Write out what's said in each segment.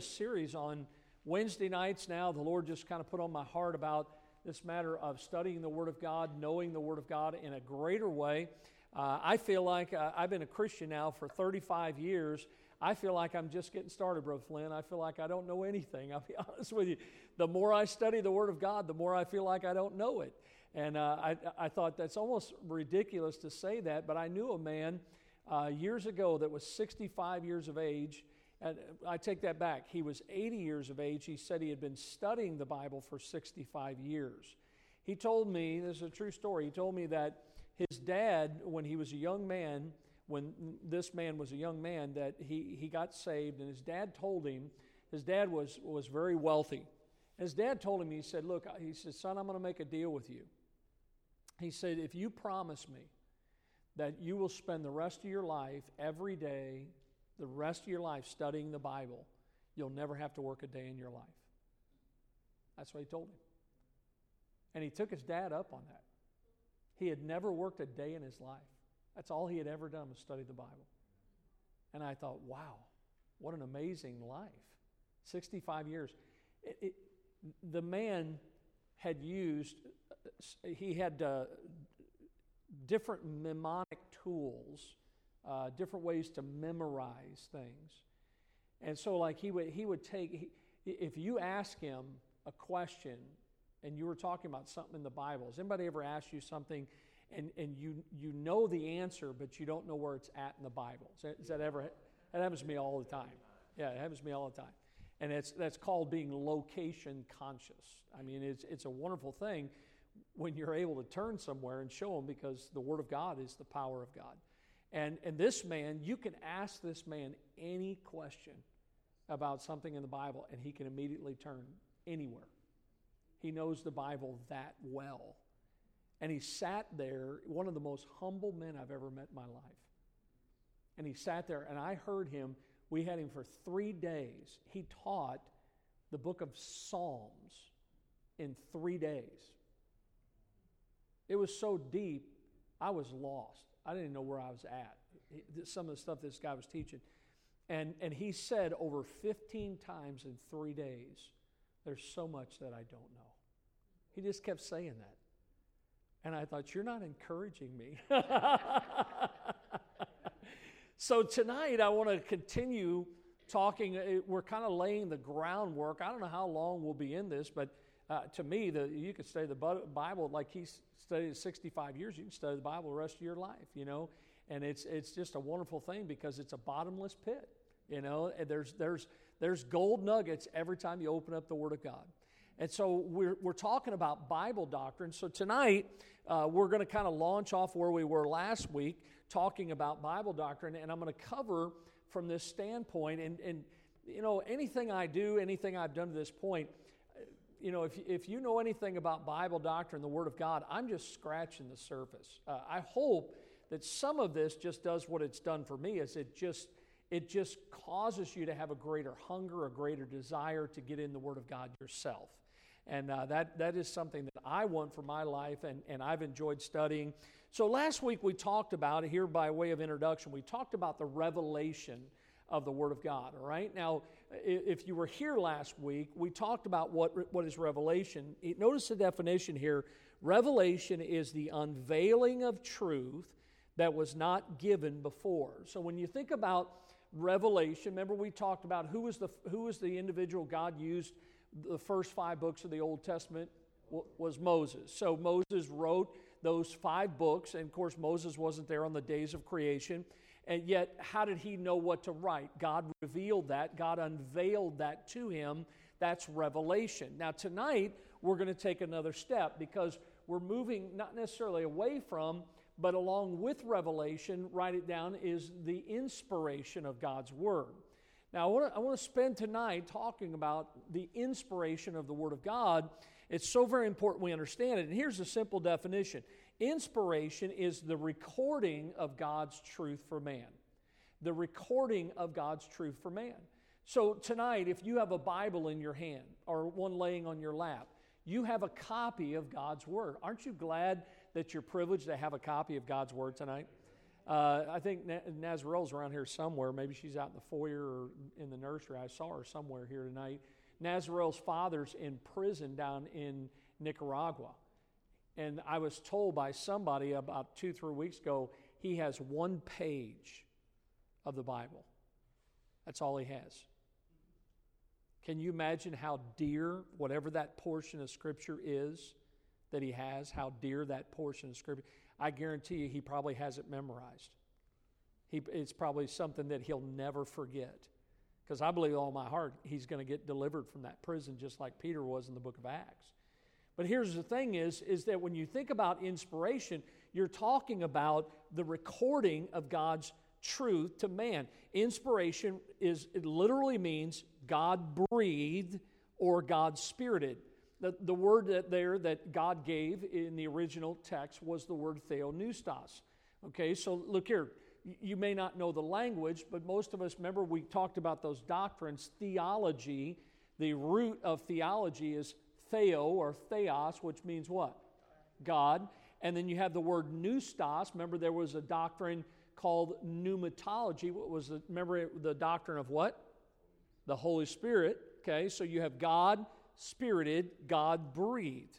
series on Wednesday nights now. The Lord just kind of put on my heart about this matter of studying the Word of God, knowing the Word of God in a greater way. Uh, I feel like uh, I've been a Christian now for 35 years. I feel like I'm just getting started, Brother Flynn. I feel like I don't know anything. I'll be honest with you. The more I study the Word of God, the more I feel like I don't know it. And uh, I, I thought that's almost ridiculous to say that, but I knew a man uh, years ago that was 65 years of age. And I take that back. He was 80 years of age. He said he had been studying the Bible for 65 years. He told me, this is a true story, he told me that his dad, when he was a young man, when this man was a young man, that he, he got saved, and his dad told him, his dad was, was very wealthy. His dad told him, he said, Look, he said, son, I'm going to make a deal with you. He said, If you promise me that you will spend the rest of your life every day, the rest of your life studying the Bible, you'll never have to work a day in your life. That's what he told him. And he took his dad up on that. He had never worked a day in his life. That's all he had ever done was study the Bible. And I thought, wow, what an amazing life. 65 years. It, it, the man had used, he had uh, different mnemonic tools, uh, different ways to memorize things. And so, like, he would, he would take, he, if you ask him a question and you were talking about something in the Bible, has anybody ever asked you something and, and you, you know the answer, but you don't know where it's at in the Bible? Is that, is that ever, that happens to me all the time. Yeah, it happens to me all the time. And it's, that's called being location conscious. I mean, it's, it's a wonderful thing when you're able to turn somewhere and show them because the Word of God is the power of God. And, and this man, you can ask this man any question about something in the Bible, and he can immediately turn anywhere. He knows the Bible that well. And he sat there, one of the most humble men I've ever met in my life. And he sat there, and I heard him. We had him for three days. He taught the book of Psalms in three days. It was so deep, I was lost. I didn't even know where I was at. Some of the stuff this guy was teaching. And, and he said over 15 times in three days, There's so much that I don't know. He just kept saying that. And I thought, You're not encouraging me. so tonight, I want to continue talking. We're kind of laying the groundwork. I don't know how long we'll be in this, but uh, to me, the, you could study the Bible like he studied 65 years. You can study the Bible the rest of your life, you know. And it's, it's just a wonderful thing because it's a bottomless pit, you know. And there's, there's, there's gold nuggets every time you open up the Word of God. And so we're, we're talking about Bible doctrine. So tonight, uh, we're going to kind of launch off where we were last week, talking about Bible doctrine. And I'm going to cover from this standpoint. And, and, you know, anything I do, anything I've done to this point, you know, if, if you know anything about Bible doctrine, the Word of God, I'm just scratching the surface. Uh, I hope that some of this just does what it's done for me, is it just it just causes you to have a greater hunger, a greater desire to get in the Word of God yourself. And uh, that, that is something that I want for my life, and, and I've enjoyed studying. So last week we talked about, here by way of introduction, we talked about the revelation of the Word of God. All right? Now, if you were here last week, we talked about what, what is revelation. Notice the definition here revelation is the unveiling of truth that was not given before. So when you think about revelation, remember we talked about who was the, who was the individual God used the first five books of the Old Testament was Moses. So Moses wrote those five books, and of course, Moses wasn't there on the days of creation. And yet, how did he know what to write? God revealed that, God unveiled that to him. That's revelation. Now, tonight, we're going to take another step because we're moving not necessarily away from, but along with revelation, write it down, is the inspiration of God's Word. Now, I want, to, I want to spend tonight talking about the inspiration of the Word of God. It's so very important we understand it. And here's a simple definition Inspiration is the recording of God's truth for man. The recording of God's truth for man. So tonight, if you have a Bible in your hand or one laying on your lap, you have a copy of God's Word. Aren't you glad that you're privileged to have a copy of God's Word tonight? Uh, I think Na- around here somewhere. Maybe she's out in the foyer or in the nursery. I saw her somewhere here tonight. Nazarel's father's in prison down in Nicaragua. And I was told by somebody about two, three weeks ago, he has one page of the Bible. That's all he has. Can you imagine how dear, whatever that portion of Scripture is that he has, how dear that portion of Scripture? I guarantee you he probably has it memorized. He, it's probably something that he'll never forget. Because I believe all my heart he's going to get delivered from that prison just like Peter was in the book of Acts. But here's the thing is, is that when you think about inspiration, you're talking about the recording of God's truth to man. Inspiration is it literally means God breathed or God spirited. The, the word that there that God gave in the original text was the word theopneustos. Okay, so look here. You may not know the language, but most of us remember we talked about those doctrines. Theology, the root of theology is theo or theos, which means what? God. And then you have the word pneustos. Remember, there was a doctrine called pneumatology. What was the, remember the doctrine of what? The Holy Spirit. Okay, so you have God spirited, God breathed.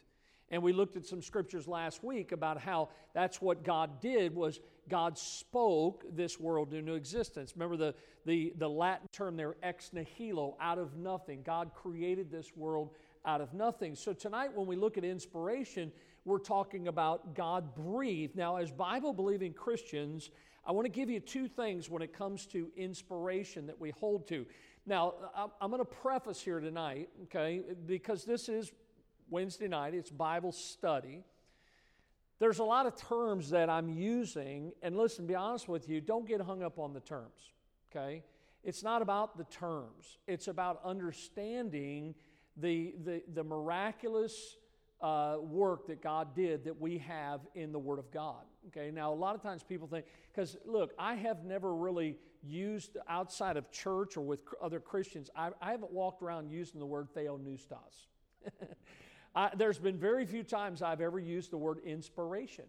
And we looked at some scriptures last week about how that's what God did was God spoke this world into existence. Remember the, the, the Latin term there, ex nihilo, out of nothing. God created this world out of nothing. So tonight when we look at inspiration, we're talking about God breathed. Now, as Bible believing Christians, I want to give you two things when it comes to inspiration that we hold to. Now, I'm going to preface here tonight, okay, because this is Wednesday night, it's Bible study. There's a lot of terms that I'm using, and listen, be honest with you, don't get hung up on the terms, okay? It's not about the terms, it's about understanding the, the, the miraculous uh, work that God did that we have in the Word of God. Okay, now a lot of times people think, because look, I have never really used outside of church or with other Christians, I, I haven't walked around using the word theopneustos. I, there's been very few times I've ever used the word inspiration.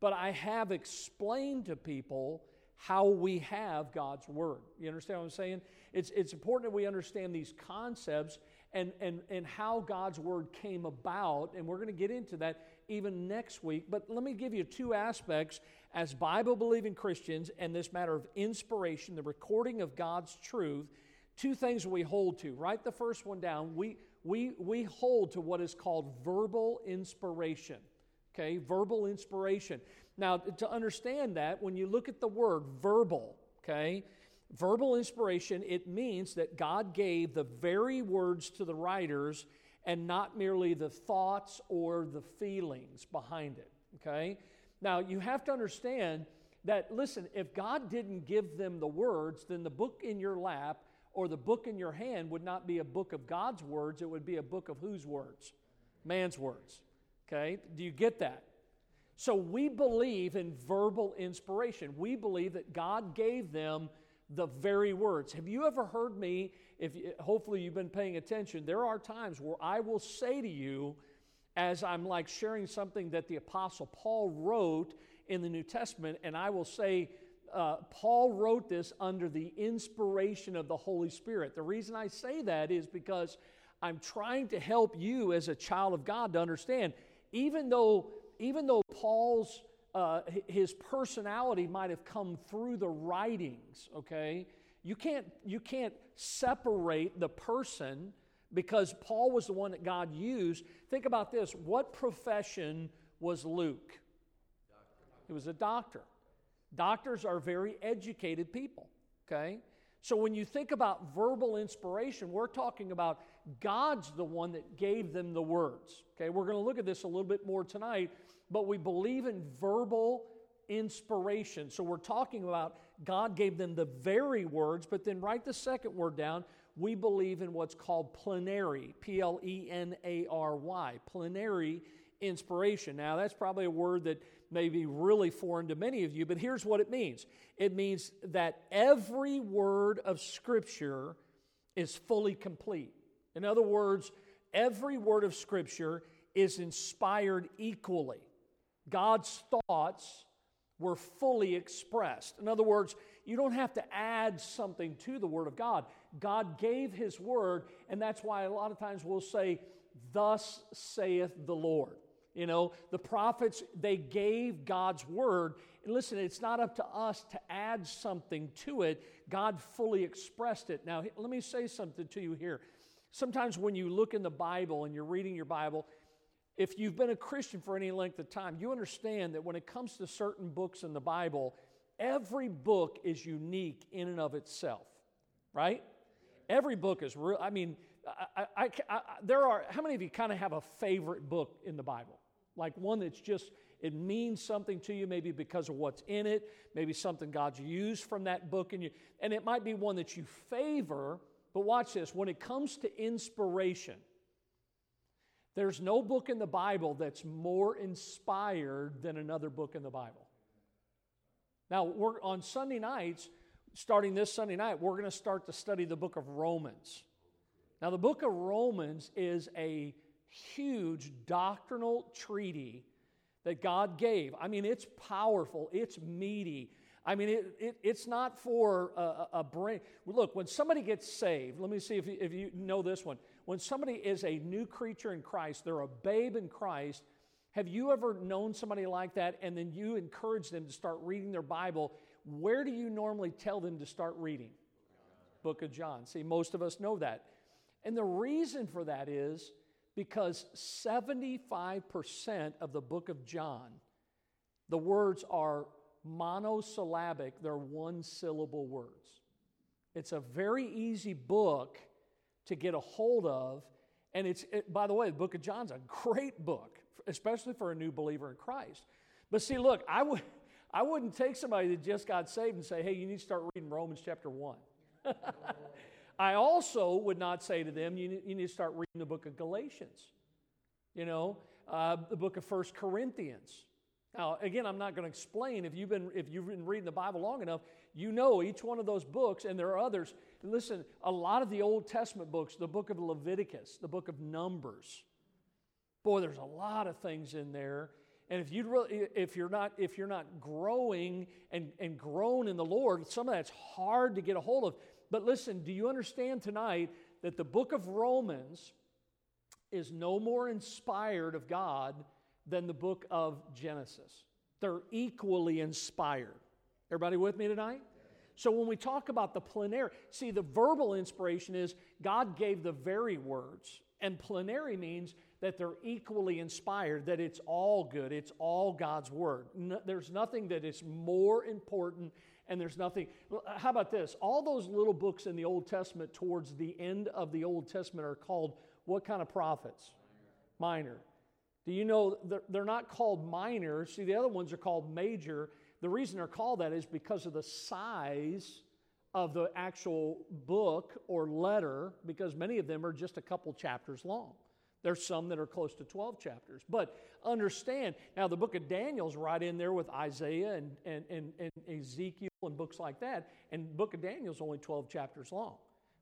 But I have explained to people how we have God's Word. You understand what I'm saying? It's, it's important that we understand these concepts and, and, and how God's Word came about. And we're going to get into that even next week. But let me give you two aspects as Bible believing Christians and this matter of inspiration, the recording of God's truth. Two things we hold to. Write the first one down. We, we, we hold to what is called verbal inspiration. Okay, verbal inspiration. Now, to understand that, when you look at the word verbal, okay, verbal inspiration, it means that God gave the very words to the writers and not merely the thoughts or the feelings behind it, okay? Now, you have to understand that, listen, if God didn't give them the words, then the book in your lap or the book in your hand would not be a book of God's words, it would be a book of whose words? Man's words. Okay? Do you get that? So we believe in verbal inspiration. We believe that God gave them the very words. Have you ever heard me? If hopefully you've been paying attention, there are times where I will say to you, as I'm like sharing something that the Apostle Paul wrote in the New Testament, and I will say, uh, Paul wrote this under the inspiration of the Holy Spirit. The reason I say that is because I'm trying to help you as a child of God to understand, even though even though Paul's uh, his personality might have come through the writings, okay? You can't, you can't separate the person because Paul was the one that God used. Think about this what profession was Luke? He was a doctor. Doctors are very educated people, okay? So when you think about verbal inspiration, we're talking about God's the one that gave them the words. Okay, we're going to look at this a little bit more tonight, but we believe in verbal inspiration. So we're talking about God gave them the very words, but then write the second word down. We believe in what's called plenary, P L E N A R Y, plenary inspiration. Now, that's probably a word that may be really foreign to many of you, but here's what it means it means that every word of Scripture is fully complete. In other words, every word of Scripture is inspired equally. God's thoughts were fully expressed. In other words, you don't have to add something to the Word of God. God gave His Word, and that's why a lot of times we'll say, Thus saith the Lord. You know, the prophets, they gave God's Word. And listen, it's not up to us to add something to it. God fully expressed it. Now, let me say something to you here. Sometimes when you look in the Bible and you're reading your Bible, if you've been a Christian for any length of time, you understand that when it comes to certain books in the Bible, every book is unique in and of itself, right? Every book is real. I mean, I, I, I, there are, how many of you kind of have a favorite book in the Bible? Like one that's just, it means something to you, maybe because of what's in it, maybe something God's used from that book, and, you, and it might be one that you favor. But watch this when it comes to inspiration, there's no book in the Bible that's more inspired than another book in the Bible. Now, we're on Sunday nights, starting this Sunday night, we're going to start to study the book of Romans. Now, the book of Romans is a huge doctrinal treaty that God gave. I mean, it's powerful, it's meaty. I mean, it, it, it's not for a, a, brain. Look, when somebody gets saved, let me see if you, if you know this one. When somebody is a new creature in Christ, they're a babe in Christ. Have you ever known somebody like that and then you encourage them to start reading their Bible? Where do you normally tell them to start reading? Book of John. See, most of us know that. And the reason for that is because 75% of the book of John, the words are monosyllabic, they're one syllable words. It's a very easy book to get a hold of. And it's, it, by the way, the book of John's a great book, especially for a new believer in Christ. But see, look, I, would, I wouldn't take somebody that just got saved and say, hey, you need to start reading Romans chapter 1. I also would not say to them, you, you need to start reading the book of Galatians, you know, uh, the book of First Corinthians. Now, again, I'm not going to explain. If you've, been, if you've been reading the Bible long enough, you know each one of those books, and there are others. Listen, a lot of the Old Testament books, the book of Leviticus, the book of Numbers, boy, there's a lot of things in there. And if, you really, if, you're not, if you're not growing and, and grown in the Lord, some of that's hard to get a hold of. But listen, do you understand tonight that the book of Romans is no more inspired of God than the book of Genesis? They're equally inspired. Everybody with me tonight? So when we talk about the plenary, see, the verbal inspiration is God gave the very words, and plenary means that they're equally inspired, that it's all good, it's all God's word. No, there's nothing that is more important and there's nothing. Uh, how about this? All those little books in the Old Testament towards the end of the Old Testament are called what kind of prophets? Minor. Do you know they're not called minor? See, the other ones are called major. The reason they're called that is because of the size of the actual book or letter, because many of them are just a couple chapters long. There's some that are close to 12 chapters. But understand, now the book of Daniel's right in there with Isaiah and, and, and, and Ezekiel and books like that. And book of Daniel's only 12 chapters long.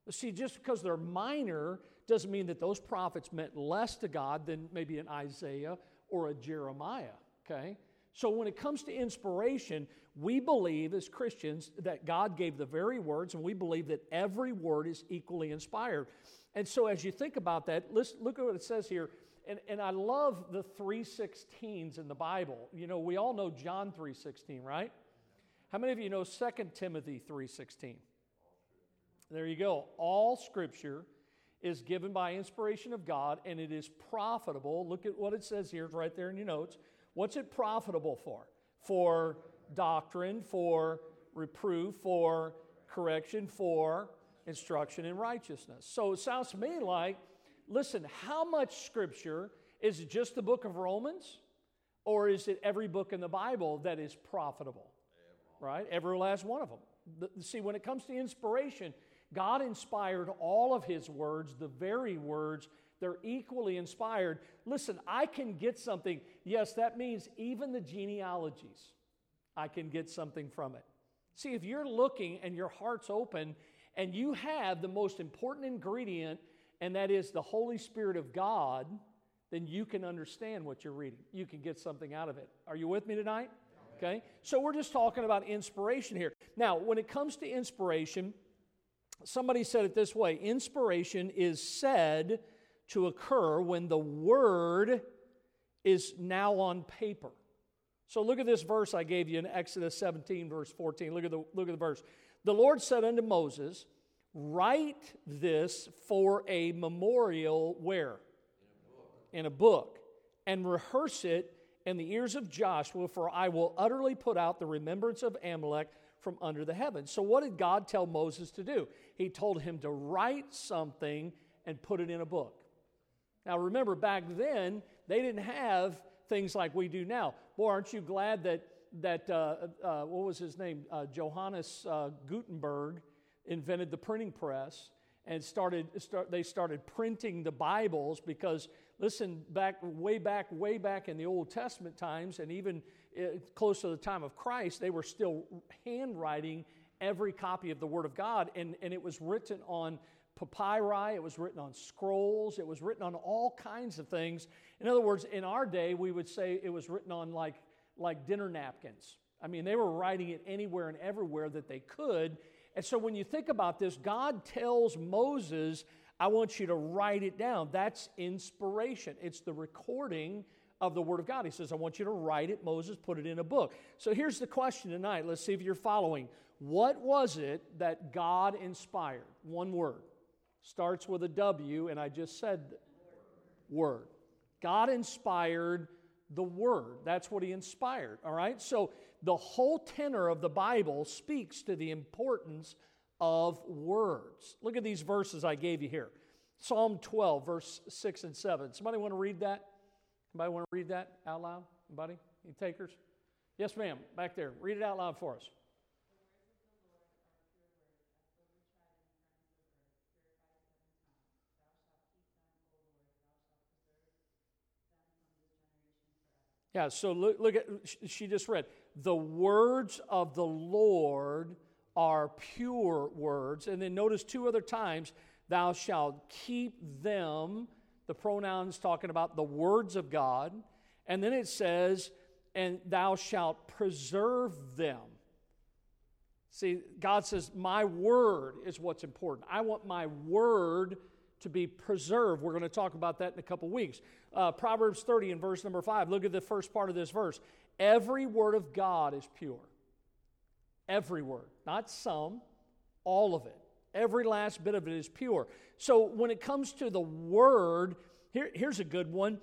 But see, just because they're minor doesn't mean that those prophets meant less to God than maybe an Isaiah or a Jeremiah, okay? So when it comes to inspiration, we believe as Christians that God gave the very words, and we believe that every word is equally inspired. And so as you think about that, let's look at what it says here. And, and I love the 316s in the Bible. You know, we all know John 316, right? How many of you know 2 Timothy 316? There you go. All scripture is given by inspiration of God and it is profitable. Look at what it says here, it's right there in your notes. What's it profitable for? For doctrine, for reproof, for correction, for instruction in righteousness. So it sounds to me like, listen, how much scripture is it just the book of Romans? Or is it every book in the Bible that is profitable? Right? Every last one of them. The, see, when it comes to inspiration, God inspired all of His words, the very words, they're equally inspired. Listen, I can get something. Yes, that means even the genealogies, I can get something from it. See, if you're looking and your heart's open and you have the most important ingredient, and that is the Holy Spirit of God, then you can understand what you're reading. You can get something out of it. Are you with me tonight? Okay? So we're just talking about inspiration here. Now, when it comes to inspiration, somebody said it this way inspiration is said to occur when the word is now on paper. So look at this verse I gave you in Exodus 17, verse 14. Look at the, look at the verse. The Lord said unto Moses, Write this for a memorial where? In a book. In a book. And rehearse it in the ears of Joshua, for I will utterly put out the remembrance of Amalek from under the heavens. So, what did God tell Moses to do? He told him to write something and put it in a book. Now, remember, back then, they didn't have things like we do now. Boy, aren't you glad that, that uh, uh, what was his name? Uh, Johannes uh, Gutenberg invented the printing press and started, start, they started printing the Bibles because, listen, back way back, way back in the Old Testament times, and even uh, close to the time of Christ, they were still handwriting every copy of the Word of God, and, and it was written on papyri, it was written on scrolls, it was written on all kinds of things. In other words, in our day, we would say it was written on like, like dinner napkins. I mean, they were writing it anywhere and everywhere that they could. And so when you think about this, God tells Moses, I want you to write it down. That's inspiration, it's the recording of the Word of God. He says, I want you to write it, Moses, put it in a book. So here's the question tonight. Let's see if you're following. What was it that God inspired? One word starts with a W, and I just said word. God inspired the word. That's what he inspired, all right? So the whole tenor of the Bible speaks to the importance of words. Look at these verses I gave you here Psalm 12, verse 6 and 7. Somebody want to read that? Anybody want to read that out loud? Anybody? Any takers? Yes, ma'am, back there. Read it out loud for us. Yeah, so look, look at, she just read, the words of the Lord are pure words. And then notice two other times, thou shalt keep them, the pronouns talking about the words of God. And then it says, and thou shalt preserve them. See, God says, My word is what's important. I want my word to be preserved. We're going to talk about that in a couple weeks. Uh, Proverbs 30 and verse number 5. Look at the first part of this verse. Every word of God is pure. Every word, not some, all of it. Every last bit of it is pure. So when it comes to the word, here, here's a good one.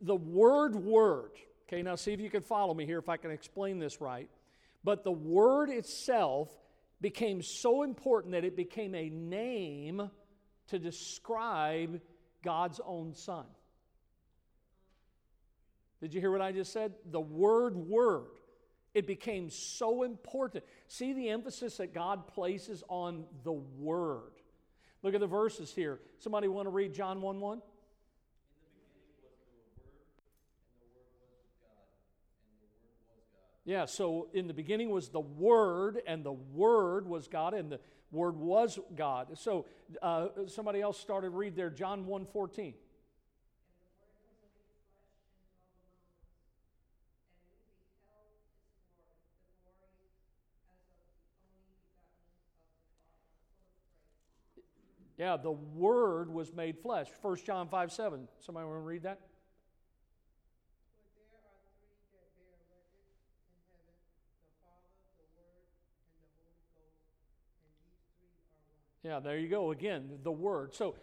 The word word. Okay, now see if you can follow me here, if I can explain this right. But the word itself became so important that it became a name to describe God's own Son. Did you hear what I just said? The word, word. It became so important. See the emphasis that God places on the word. Look at the verses here. Somebody want to read John 1 1? Yeah, so in the beginning was the Word, and the Word was God, and the Word was God. So uh, somebody else started read there, John 1 14. Yeah, the Word was made flesh. 1 John 5 7. Somebody want to read that? Yeah, there you go. Again, the Word. So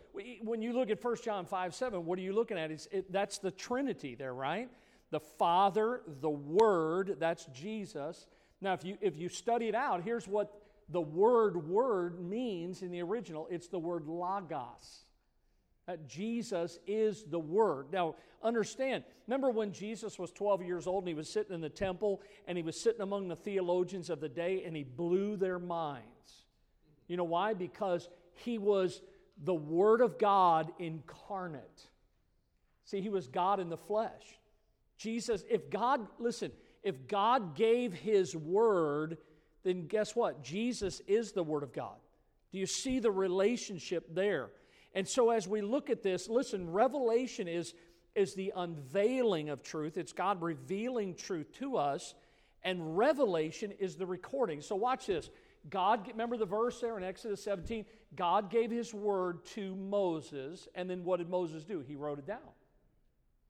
when you look at 1 John 5 7, what are you looking at? It's, it, that's the Trinity there, right? The Father, the Word, that's Jesus. Now, if you, if you study it out, here's what the word word means in the original it's the word logos. That Jesus is the Word. Now, understand, remember when Jesus was 12 years old and he was sitting in the temple and he was sitting among the theologians of the day and he blew their minds? You know why? Because he was the Word of God incarnate. See, he was God in the flesh. Jesus, if God, listen, if God gave his Word, then guess what? Jesus is the Word of God. Do you see the relationship there? And so as we look at this, listen, revelation is, is the unveiling of truth. It's God revealing truth to us. And revelation is the recording. So watch this. God, remember the verse there in Exodus 17? God gave his word to Moses, and then what did Moses do? He wrote it down.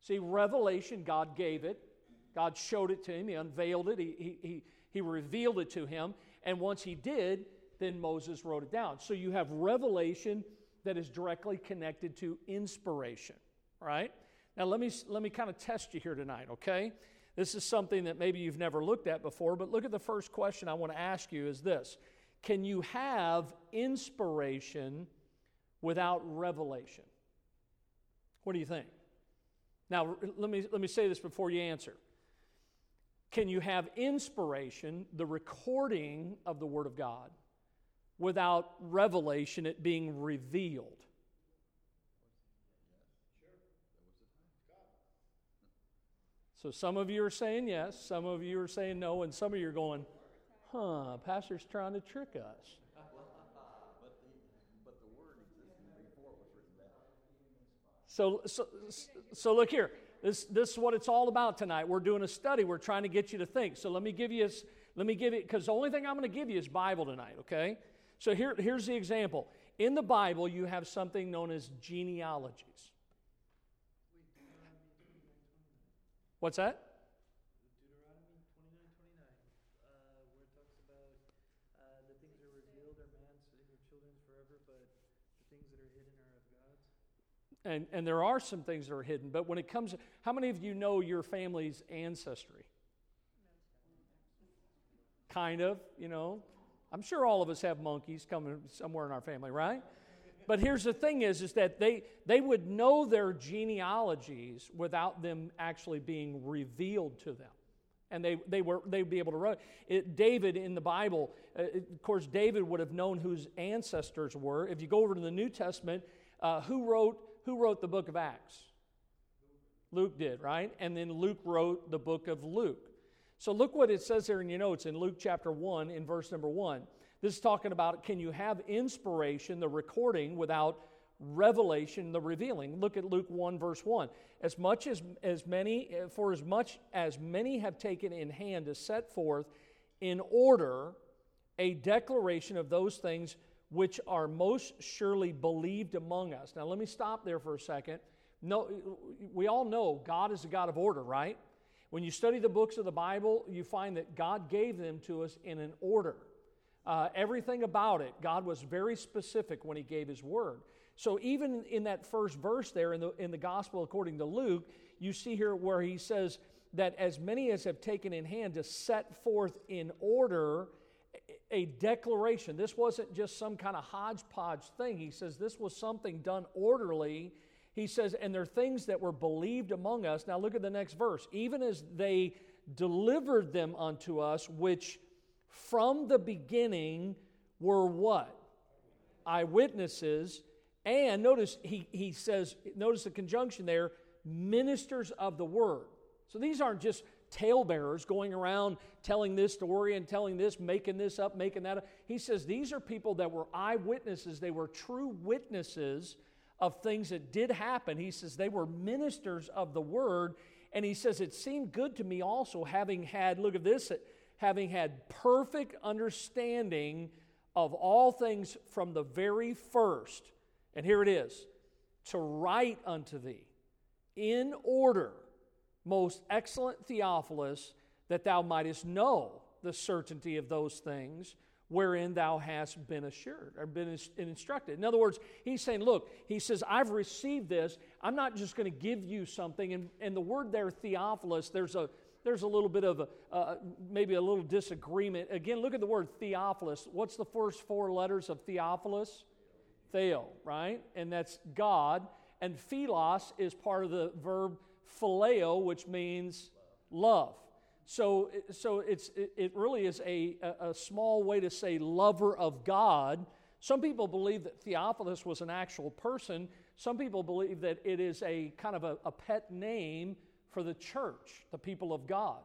See, revelation, God gave it. God showed it to him. He unveiled it. He, he, he, he revealed it to him. And once he did, then Moses wrote it down. So you have revelation that is directly connected to inspiration, right? Now let me let me kind of test you here tonight, okay? This is something that maybe you've never looked at before, but look at the first question I want to ask you is this. Can you have inspiration without revelation? What do you think? Now, let me, let me say this before you answer. Can you have inspiration, the recording of the Word of God, without revelation, it being revealed? So some of you are saying yes, some of you are saying no, and some of you are going, huh, pastor's trying to trick us. So, so, so look here. This, this is what it's all about tonight. We're doing a study. We're trying to get you to think. So let me give you, let me give you, because the only thing I'm going to give you is Bible tonight, okay? So here, here's the example. In the Bible, you have something known as genealogies. What's that? Deuteronomy 29 29, uh, where it talks about uh, the things that are revealed are man's and your children's forever, but the things that are hidden are of God's. And, and there are some things that are hidden, but when it comes, how many of you know your family's ancestry? Kind of, you know. I'm sure all of us have monkeys coming somewhere in our family, right? But here's the thing is, is that they, they would know their genealogies without them actually being revealed to them. And they, they were, they'd be able to write. It, David in the Bible, uh, of course, David would have known whose ancestors were. If you go over to the New Testament, uh, who, wrote, who wrote the book of Acts? Luke did, right? And then Luke wrote the book of Luke. So look what it says there in your notes in Luke chapter 1, in verse number 1. This is talking about can you have inspiration, the recording, without revelation, the revealing. Look at Luke 1, verse 1. As much as, as many, for as much as many have taken in hand to set forth in order a declaration of those things which are most surely believed among us. Now, let me stop there for a second. No, we all know God is a God of order, right? When you study the books of the Bible, you find that God gave them to us in an order. Uh, everything about it, God was very specific when He gave His word. So even in that first verse there in the, in the gospel according to Luke, you see here where He says that as many as have taken in hand to set forth in order a declaration. This wasn't just some kind of hodgepodge thing. He says this was something done orderly. He says, and there are things that were believed among us. Now look at the next verse. Even as they delivered them unto us, which from the beginning were what? Eyewitnesses. And notice he, he says, notice the conjunction there, ministers of the word. So these aren't just talebearers going around telling this story and telling this, making this up, making that up. He says these are people that were eyewitnesses. They were true witnesses of things that did happen. He says they were ministers of the word. And he says it seemed good to me also, having had, look at this, having had perfect understanding of all things from the very first. And here it is to write unto thee in order, most excellent Theophilus, that thou mightest know the certainty of those things wherein thou hast been assured or been instructed. In other words, he's saying, Look, he says, I've received this. I'm not just going to give you something. And, and the word there, Theophilus, there's a there's a little bit of a, uh, maybe a little disagreement. Again, look at the word Theophilus. What's the first four letters of Theophilus? Theo, right? And that's God. And philos is part of the verb phileo, which means love. So, so it's, it really is a, a small way to say lover of God. Some people believe that Theophilus was an actual person. Some people believe that it is a kind of a, a pet name for the church, the people of God.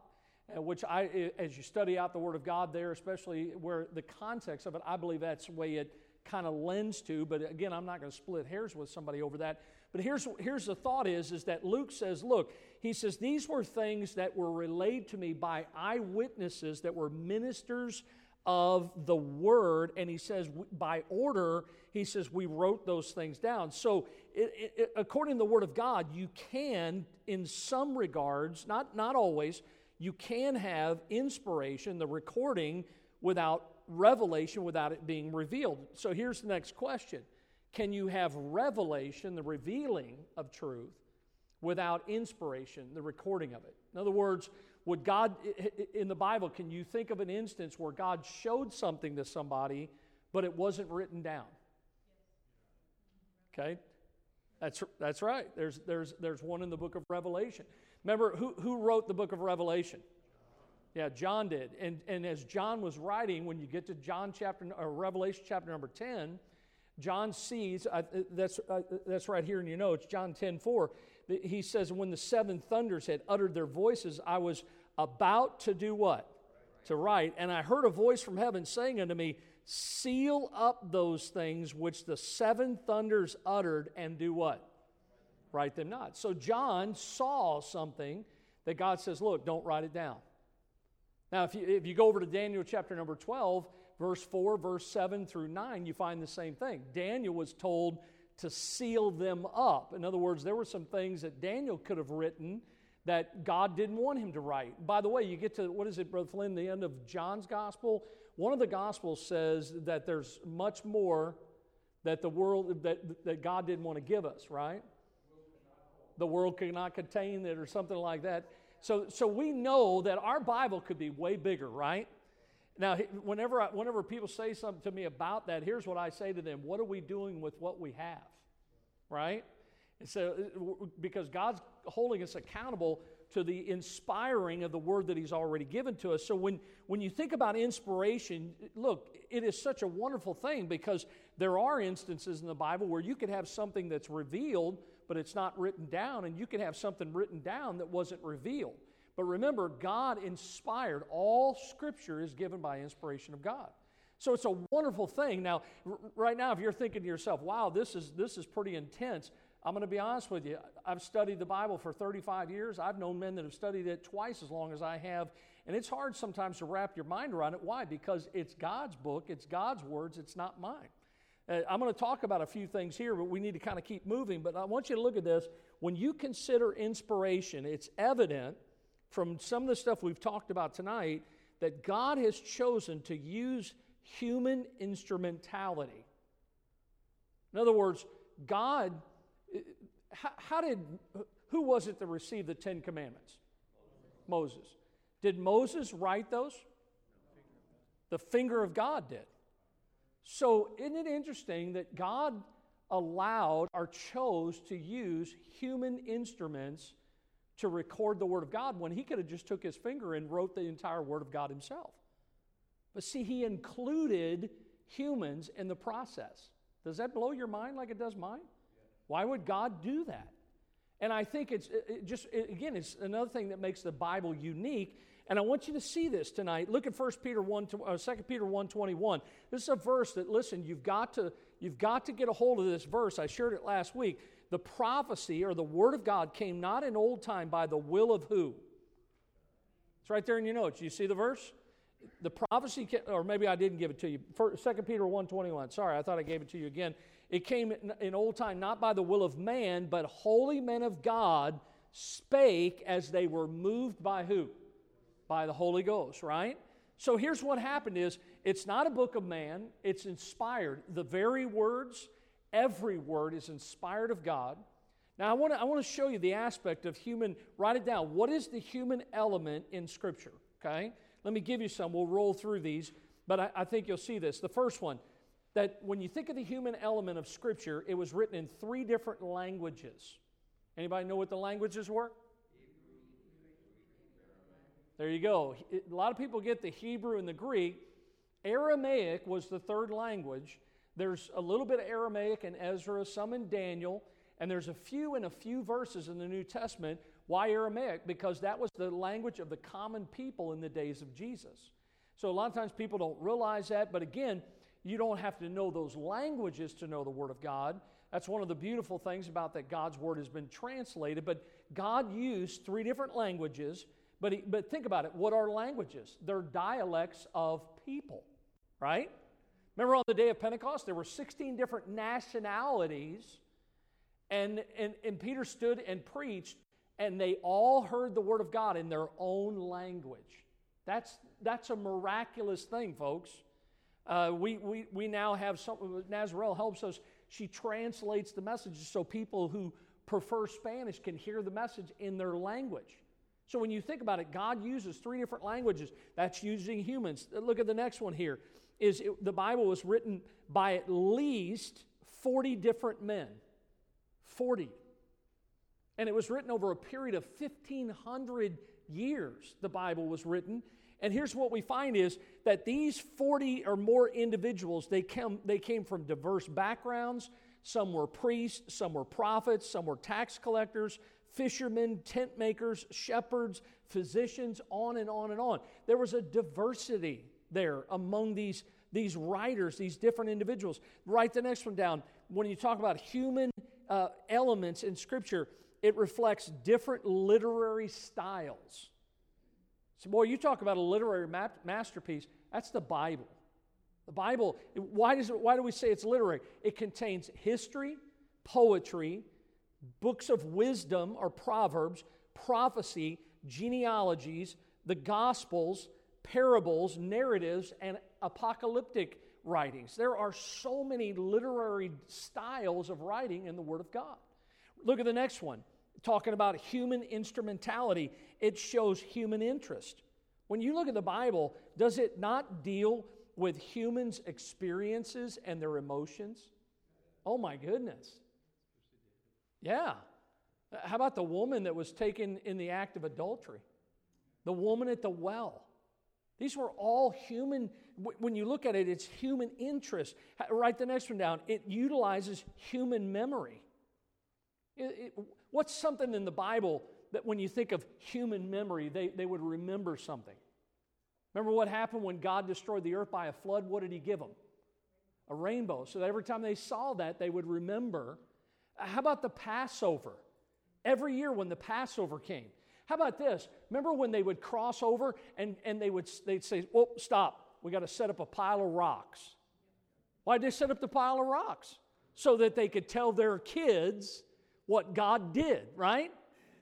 Uh, which I, as you study out the Word of God there, especially where the context of it, I believe that's the way it kind of lends to, but again, I'm not going to split hairs with somebody over that. But here's, here's the thought is, is that Luke says, look, he says, these were things that were relayed to me by eyewitnesses that were ministers of the word. And he says, by order, he says, we wrote those things down. So, it, it, according to the word of God, you can, in some regards, not, not always, you can have inspiration, the recording, without revelation, without it being revealed. So here's the next question Can you have revelation, the revealing of truth, without inspiration, the recording of it? In other words, would God, in the Bible, can you think of an instance where God showed something to somebody, but it wasn't written down? Okay? That's, that's right. There's, there's, there's one in the book of Revelation. Remember, who, who wrote the book of Revelation? Yeah, John did. And, and as John was writing, when you get to John chapter, or Revelation chapter number 10, John sees, uh, that's, uh, that's right here in your notes, John 10 4. He says, When the seven thunders had uttered their voices, I was about to do what? To write. And I heard a voice from heaven saying unto me, Seal up those things which the seven thunders uttered, and do what? Write them not. So John saw something that God says, Look, don't write it down. Now, if you, if you go over to Daniel chapter number 12, verse 4, verse 7 through 9, you find the same thing. Daniel was told to seal them up. In other words, there were some things that Daniel could have written that God didn't want him to write. By the way, you get to, what is it, Brother Flynn, the end of John's gospel? One of the Gospels says that there's much more that the world, that, that God didn't want to give us, right? The world cannot contain it or something like that. So, so we know that our Bible could be way bigger, right? Now, whenever, I, whenever people say something to me about that, here's what I say to them What are we doing with what we have? Right? And so, uh, because God's holding us accountable to the inspiring of the word that he's already given to us. So when, when you think about inspiration, look, it is such a wonderful thing because there are instances in the Bible where you could have something that's revealed, but it's not written down, and you could have something written down that wasn't revealed. But remember, God inspired. All scripture is given by inspiration of God. So it's a wonderful thing. Now, right now, if you're thinking to yourself, wow, this is, this is pretty intense, I'm going to be honest with you. I've studied the Bible for 35 years. I've known men that have studied it twice as long as I have. And it's hard sometimes to wrap your mind around it. Why? Because it's God's book, it's God's words, it's not mine. Uh, I'm going to talk about a few things here, but we need to kind of keep moving. But I want you to look at this. When you consider inspiration, it's evident from some of the stuff we've talked about tonight that God has chosen to use human instrumentality. In other words, God how, how did, who was it that received the Ten Commandments? Moses. Did Moses write those? The finger of God did. So, isn't it interesting that God allowed or chose to use human instruments to record the Word of God when he could have just took his finger and wrote the entire Word of God himself? But see, he included humans in the process. Does that blow your mind like it does mine? Why would God do that? And I think it's it just, it, again, it's another thing that makes the Bible unique. And I want you to see this tonight. Look at 1 Peter 1, uh, 2 Peter 1 21. This is a verse that, listen, you've got, to, you've got to get a hold of this verse. I shared it last week. The prophecy or the word of God came not in old time by the will of who? It's right there in your notes. You see the verse? The prophecy, or maybe I didn't give it to you. 2 Peter 1 21. Sorry, I thought I gave it to you again. It came in old time not by the will of man, but holy men of God spake as they were moved by who? By the Holy Ghost, right? So here's what happened is it's not a book of man, it's inspired. The very words, every word is inspired of God. Now I want to I want to show you the aspect of human, write it down. What is the human element in Scripture? Okay? Let me give you some. We'll roll through these, but I, I think you'll see this. The first one, that when you think of the human element of Scripture, it was written in three different languages. Anybody know what the languages were? There you go. A lot of people get the Hebrew and the Greek. Aramaic was the third language. There's a little bit of Aramaic in Ezra, some in Daniel, and there's a few in a few verses in the New Testament. Why Aramaic? Because that was the language of the common people in the days of Jesus. So a lot of times people don't realize that, but again, You don't have to know those languages to know the Word of God. That's one of the beautiful things about that God's Word has been translated. But God used three different languages. But, he, but think about it what are languages? They're dialects of people, right? Remember on the day of Pentecost, there were 16 different nationalities, and, and, and Peter stood and preached, and they all heard the Word of God in their own language. That's, that's a miraculous thing, folks. Uh, we, we, we now have something, Nazarel helps us. She translates the messages so people who prefer Spanish can hear the message in their language. So when you think about it, God uses three different languages. That's using humans. Look at the next one here. Is it, the Bible was written by at least 40 different men. 40. And it was written over a period of 1500 years the Bible was written and here's what we find is that these 40 or more individuals, they came, they came from diverse backgrounds. Some were priests, some were prophets, some were tax collectors, fishermen, tent makers, shepherds, physicians, on and on and on. There was a diversity there among these, these writers, these different individuals. Write the next one down. When you talk about human uh, elements in Scripture, it reflects different literary styles. So, boy, you talk about a literary masterpiece. That's the Bible. The Bible, why, does it, why do we say it's literary? It contains history, poetry, books of wisdom or proverbs, prophecy, genealogies, the Gospels, parables, narratives, and apocalyptic writings. There are so many literary styles of writing in the Word of God. Look at the next one talking about human instrumentality, it shows human interest. When you look at the Bible, does it not deal with humans' experiences and their emotions? Oh my goodness. Yeah. How about the woman that was taken in the act of adultery? The woman at the well. These were all human, when you look at it, it's human interest. Write the next one down. It utilizes human memory. It, it, what's something in the Bible that when you think of human memory, they, they would remember something? Remember what happened when God destroyed the earth by a flood? What did He give them? A rainbow. So that every time they saw that, they would remember. How about the Passover? Every year when the Passover came. How about this? Remember when they would cross over and, and they would they'd say, "Well, stop. We got to set up a pile of rocks." Why'd they set up the pile of rocks? So that they could tell their kids what God did, right?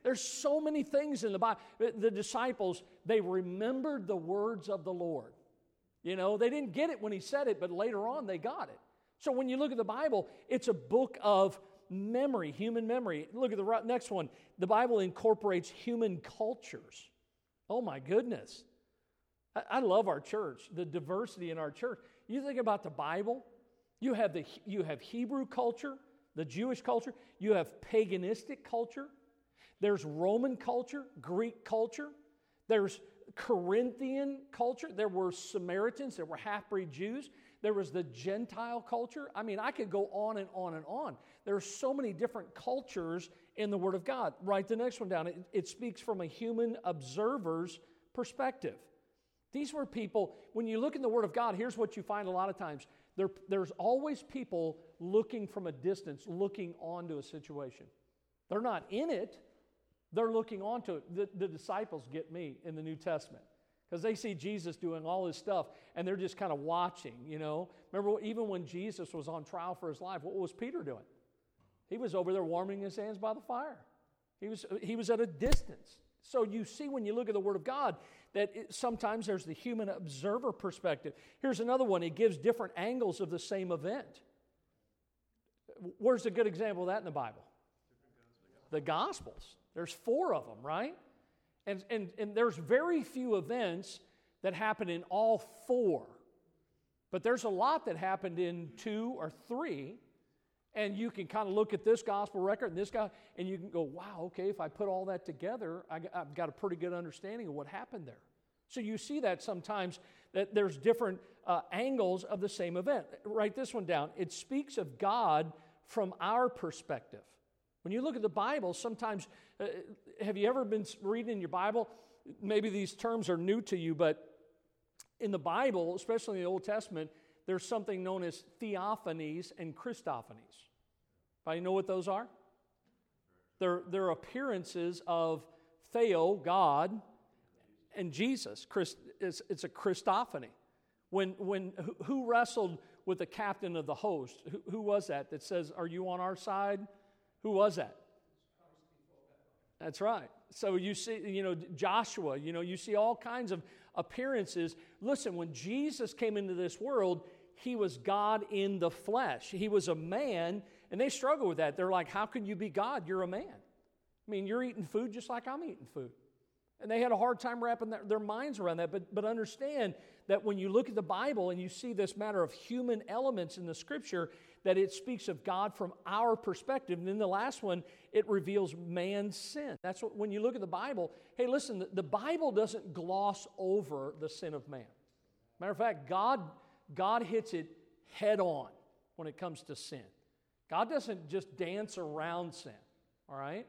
There's so many things in the Bible. The disciples, they remembered the words of the Lord. You know, they didn't get it when he said it, but later on they got it. So when you look at the Bible, it's a book of memory, human memory. Look at the next one. The Bible incorporates human cultures. Oh my goodness. I, love our church, the diversity in our church. You think about the Bible, you have, the, you have Hebrew culture, the Jewish culture, you have paganistic culture, there's Roman culture, Greek culture, there's Corinthian culture, there were Samaritans, there were half breed Jews, there was the Gentile culture. I mean, I could go on and on and on. There are so many different cultures in the Word of God. Write the next one down. It, it speaks from a human observer's perspective. These were people, when you look in the Word of God, here's what you find a lot of times there, there's always people looking from a distance, looking onto a situation. They're not in it, they're looking onto it. The, the disciples get me in the New Testament because they see Jesus doing all his stuff and they're just kind of watching, you know. Remember, even when Jesus was on trial for his life, what was Peter doing? He was over there warming his hands by the fire. He was, he was at a distance. So you see when you look at the Word of God that it, sometimes there's the human observer perspective. Here's another one it gives different angles of the same event. Where's a good example of that in the Bible? The Gospels. There's four of them, right? And, and, and there's very few events that happen in all four. But there's a lot that happened in two or three. And you can kind of look at this gospel record and this guy, and you can go, wow, okay, if I put all that together, I, have got a pretty good understanding of what happened there. So you see that sometimes that there's different uh, angles of the same event. Write this one down. It speaks of God from our perspective. When you look at the Bible, sometimes, uh, have you ever been reading in your Bible? Maybe these terms are new to you, but in the Bible, especially in the Old Testament, there's something known as theophanies and Christophanies. Anybody know what those are? They're, they're appearances of Theo, God, and Jesus. Christ, it's, it's a Christophany. When, when, who wrestled with the captain of the host? Who, who was that that says, Are you on our side? Who was that? That's right. So you see, you know, Joshua, you know, you see all kinds of appearances. Listen, when Jesus came into this world, he was God in the flesh. He was a man, and they struggle with that. They're like, How can you be God? You're a man. I mean, you're eating food just like I'm eating food. And they had a hard time wrapping their, minds around that. But, but understand that when you look at the Bible and you see this matter of human elements in the scripture, that it speaks of God from our perspective. And then the last one, it reveals man's sin. That's what, when you look at the Bible, hey, listen, the, the Bible doesn't gloss over the sin of man. Matter of fact, God, God hits it head on when it comes to sin. God doesn't just dance around sin, all right?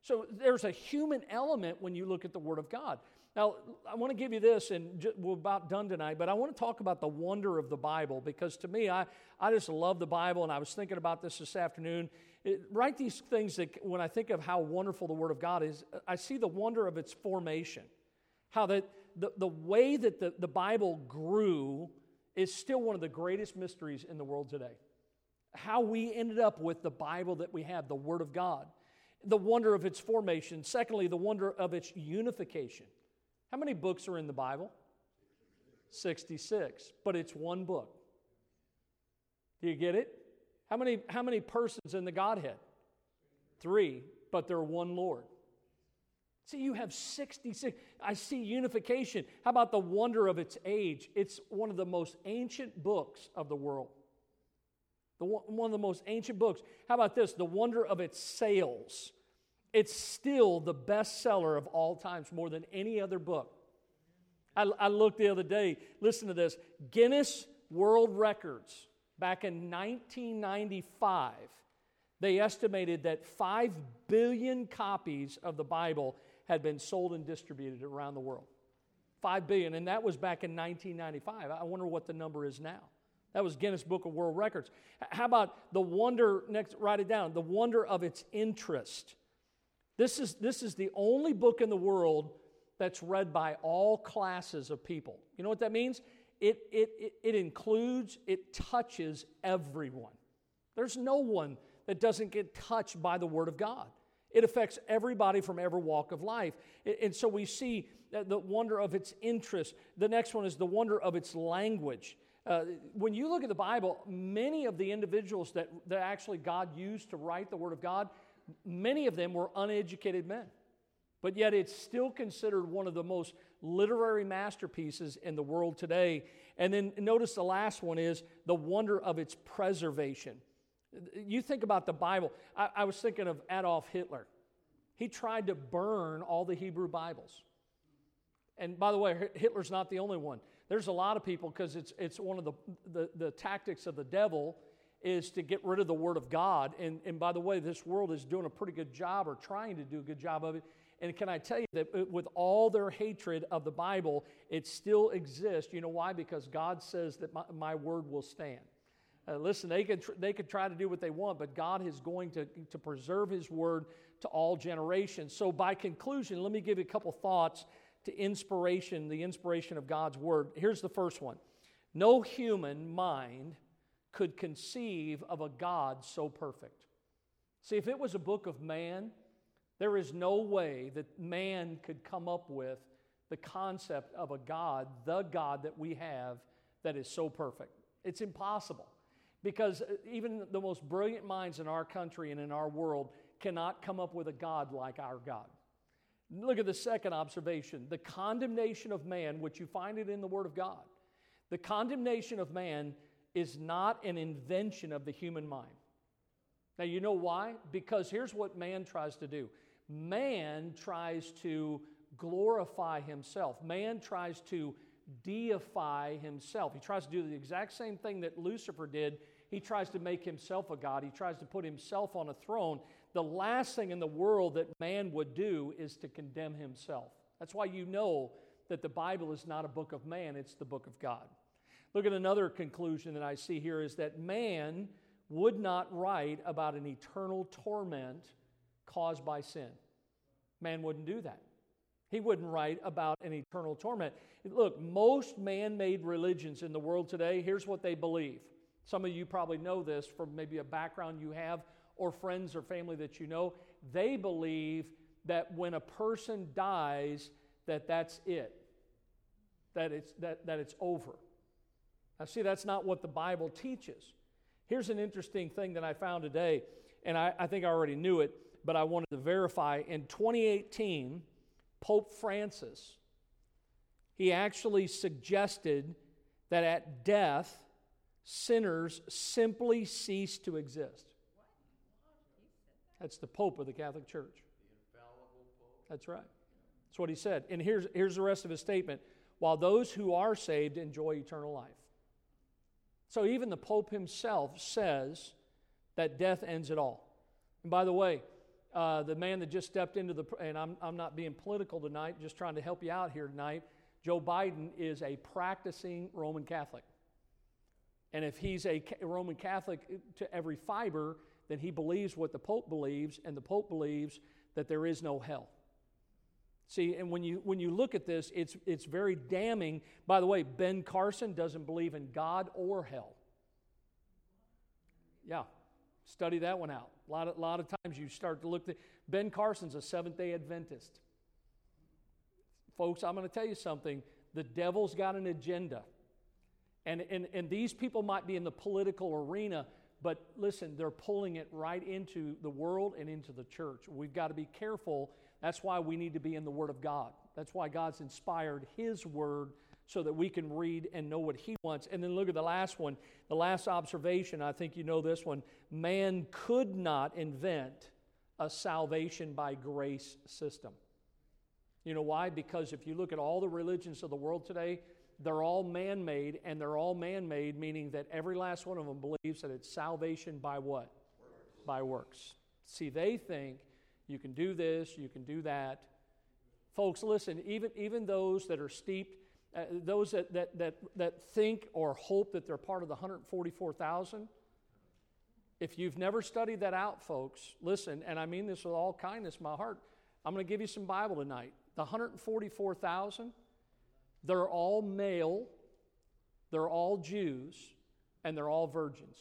So there's a human element when you look at the Word of God. Now, I want to give you this, and we're about done tonight, but I want to talk about the wonder of the Bible because to me, I, I just love the Bible, and I was thinking about this this afternoon. It, write these things that when I think of how wonderful the Word of God is, I see the wonder of its formation. How that the, the way that the, the Bible grew is still one of the greatest mysteries in the world today. How we ended up with the Bible that we have, the Word of God. The wonder of its formation. Secondly, the wonder of its unification. How many books are in the Bible? 66. But it's one book. Do you get it? How many, how many persons in the Godhead? Three, but they're one Lord. See, you have 66. I see unification. How about the wonder of its age? It's one of the most ancient books of the world. The one, of the most ancient books. How about this? The wonder of its sales. It's still the bestseller of all times, more than any other book. I, I looked the other day, listen to this Guinness World Records back in 1995, they estimated that 5 billion copies of the Bible had been sold and distributed around the world. 5 billion, and that was back in 1995. I wonder what the number is now. That was Guinness Book of World Records. How about the wonder, next, write it down, the wonder of its interest. This is, this is the only book in the world that's read by all classes of people. You know what that means? It, it, it, it includes, it touches everyone. There's no one that doesn't get touched by the Word of God. It affects everybody from every walk of life. And so we see the wonder of its interest. The next one is the wonder of its language. Uh, when you look at the Bible, many of the individuals that, that actually God used to write the Word of God, many of them were uneducated men. But yet it's still considered one of the most literary masterpieces in the world today. And then notice the last one is the wonder of its preservation. You think about the Bible. I, I was thinking of Adolf Hitler. He tried to burn all the Hebrew Bibles. And by the way, Hitler's not the only one. There's a lot of people because it's, it's one of the, the, the tactics of the devil is to get rid of the Word of God. And, and by the way, this world is doing a pretty good job or trying to do a good job of it. And can I tell you that uh, with all their hatred of the Bible, it still exists. You know why? Because God says that my, my word will stand. Uh, listen, they could, tr- they could try to do what they want, but God is going to, to preserve His word to all generations. So, by conclusion, let me give you a couple thoughts to inspiration, the inspiration of God's word. Here's the first one No human mind could conceive of a God so perfect. See, if it was a book of man, there is no way that man could come up with the concept of a God, the God that we have, that is so perfect. It's impossible because uh, even the most brilliant minds in our country and in our world cannot come up with a God like our God. Look at the second observation the condemnation of man, which you find it in the Word of God. The condemnation of man is not an invention of the human mind. Now, you know why? Because here's what man tries to do man tries to glorify himself, man tries to deify himself. He tries to do the exact same thing that Lucifer did. He tries to make himself a God, he tries to put himself on a throne. The last thing in the world that man would do is to condemn himself. That's why you know that the Bible is not a book of man, it's the book of God. Look at another conclusion that I see here is that man would not write about an eternal torment caused by sin. Man wouldn't do that. He wouldn't write about an eternal torment. Look, most man made religions in the world today, here's what they believe. Some of you probably know this from maybe a background you have or friends or family that you know. They believe that when a person dies, that that's it, that it's, that, that it's over. Now, see, that's not what the Bible teaches. Here's an interesting thing that I found today, and I, I think I already knew it, but I wanted to verify. In 2018, Pope Francis, he actually suggested that at death, sinners simply cease to exist. That's the Pope of the Catholic Church. That's right. That's what he said. And here's, here's the rest of his statement while those who are saved enjoy eternal life. So even the Pope himself says that death ends it all. And by the way, uh, the man that just stepped into the, and I'm, I'm not being political tonight, just trying to help you out here tonight. Joe Biden is a practicing Roman Catholic. And if he's a Roman Catholic to every fiber, then he believes what the Pope believes, and the Pope believes that there is no hell. See, and when you, when you look at this, it's, it's very damning. By the way, Ben Carson doesn't believe in God or hell. Yeah, study that one out. A lot of, lot of times you start to look Ben Carson's a Seventh day Adventist. Folks, I'm going to tell you something. The devil's got an agenda. And, and, and these people might be in the political arena, but listen, they're pulling it right into the world and into the church. We've got to be careful that's why we need to be in the Word of God. That's why God's inspired His Word so that we can read and know what He wants. And then look at the last one. The last observation, I think you know this one. Man could not invent a salvation by grace system. You know why? Because if you look at all the religions of the world today, they're all man made, and they're all man made, meaning that every last one of them believes that it's salvation by what? Works. By works. See, they think you can do this, you can do that. Folks, listen, even, even those that are steeped, uh, those that, that, that, that think or hope that they're part of the 144,000, if you've never studied that out, folks, listen, and I mean this with all kindness, my heart, I'm going to give you some Bible tonight. The 144,000, they're all male, they're all Jews, and they're all virgins.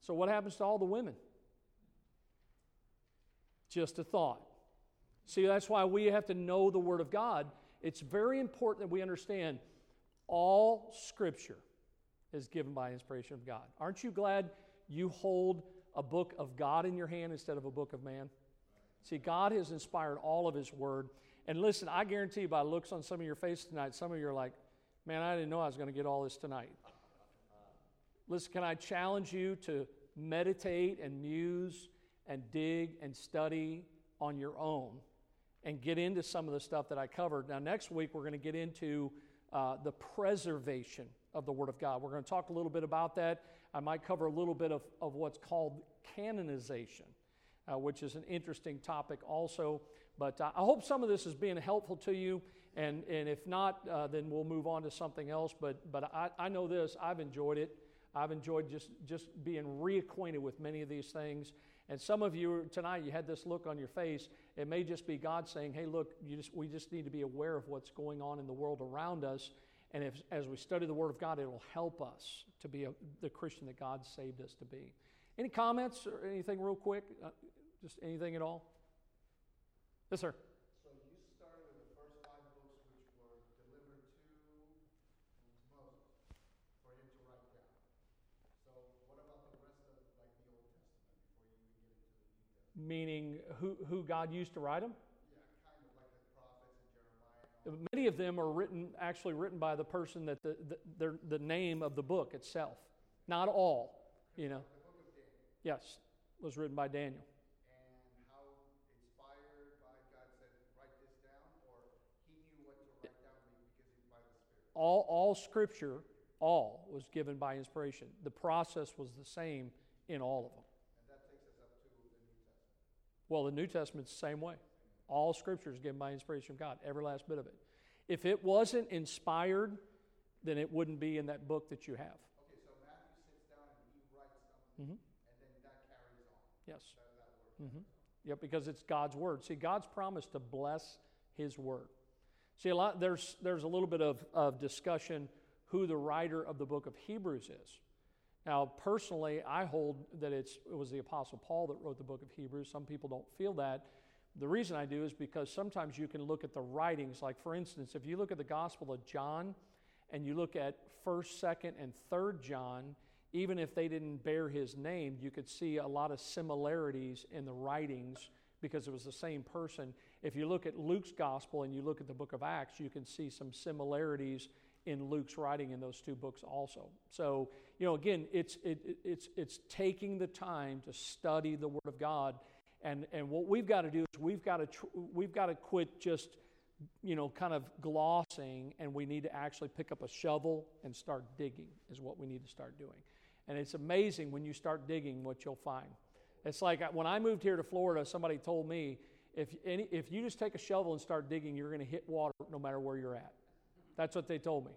So, what happens to all the women? Just a thought. See, that's why we have to know the Word of God. It's very important that we understand all Scripture is given by inspiration of God. Aren't you glad you hold a book of God in your hand instead of a book of man? See, God has inspired all of His Word. And listen, I guarantee you by looks on some of your faces tonight, some of you are like, man, I didn't know I was going to get all this tonight. Listen, can I challenge you to meditate and muse and dig and study on your own and get into some of the stuff that I covered. Now, next week, we're going to get into uh, the preservation of the Word of God. We're going to talk a little bit about that. I might cover a little bit of, of what's called canonization, uh, which is an interesting topic also. But uh, I hope some of this is being helpful to you. And, and if not, uh, then we'll move on to something else. But, but I, I know this I've enjoyed it. I've enjoyed just, just being reacquainted with many of these things. And some of you tonight, you had this look on your face. It may just be God saying, hey, look, just, we just need to be aware of what's going on in the world around us. And if, as we study the Word of God, it'll help us to be a, the Christian that God saved us to be. Any comments or anything real quick? Uh, just anything at all? Yes, sir. Meaning who, who God used to write them? Many of them are written, actually written by the person that the, the, the name of the book itself. Not all, you know. Yes, was written by Daniel. And how inspired by God said, write this down, or he knew what to write down because he by the Spirit? All, all scripture, all was given by inspiration. The process was the same in all of them. Well, the New Testament's the same way. All scripture is given by inspiration of God, every last bit of it. If it wasn't inspired then it wouldn't be in that book that you have. Okay, so Matthew sits down and he writes something, Mhm. and then that carries on. Yes. That, hmm Yep, because it's God's word. See, God's promised to bless His word. See, a lot there's there's a little bit of, of discussion who the writer of the book of Hebrews is. Now, personally, I hold that it was the Apostle Paul that wrote the book of Hebrews. Some people don't feel that. The reason I do is because sometimes you can look at the writings, like for instance, if you look at the Gospel of John and you look at first, second, and third John, even if they didn't bear his name, you could see a lot of similarities in the writings because it was the same person. If you look at Luke's gospel and you look at the book of Acts, you can see some similarities in Luke's writing in those two books also. So, you know, again, it's, it, it- it's, it's taking the time to study the Word of God. And, and what we've got to do is we've got to, tr- we've got to quit just, you know, kind of glossing, and we need to actually pick up a shovel and start digging, is what we need to start doing. And it's amazing when you start digging what you'll find. It's like when I moved here to Florida, somebody told me if, any, if you just take a shovel and start digging, you're going to hit water no matter where you're at. That's what they told me.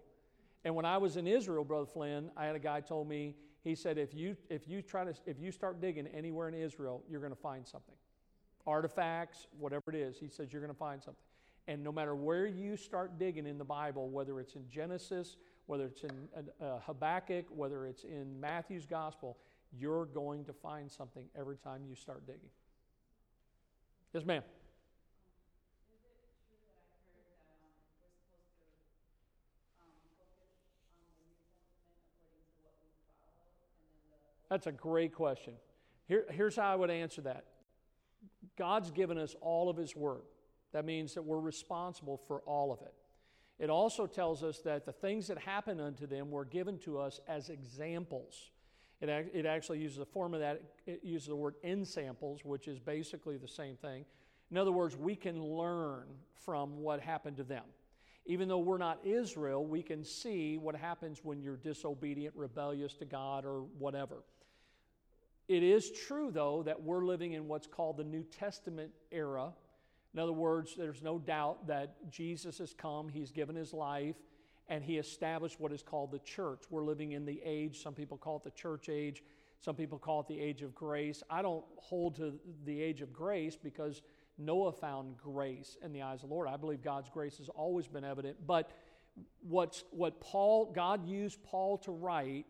And when I was in Israel, Brother Flynn, I had a guy told me, he said, if you, if you, try to, if you start digging anywhere in Israel, you're going to find something. Artifacts, whatever it is, he says, you're going to find something. And no matter where you start digging in the Bible, whether it's in Genesis, whether it's in uh, Habakkuk, whether it's in Matthew's gospel, you're going to find something every time you start digging. Yes, ma'am. That's a great question. Here, here's how I would answer that God's given us all of His Word. That means that we're responsible for all of it. It also tells us that the things that happened unto them were given to us as examples. It, it actually uses a form of that, it uses the word ensamples, which is basically the same thing. In other words, we can learn from what happened to them. Even though we're not Israel, we can see what happens when you're disobedient, rebellious to God, or whatever. It is true, though, that we're living in what's called the New Testament era. In other words, there's no doubt that Jesus has come, He's given His life, and He established what is called the church. We're living in the age, some people call it the church age, some people call it the age of grace. I don't hold to the age of grace because Noah found grace in the eyes of the Lord. I believe God's grace has always been evident. But what's, what Paul, God used Paul to write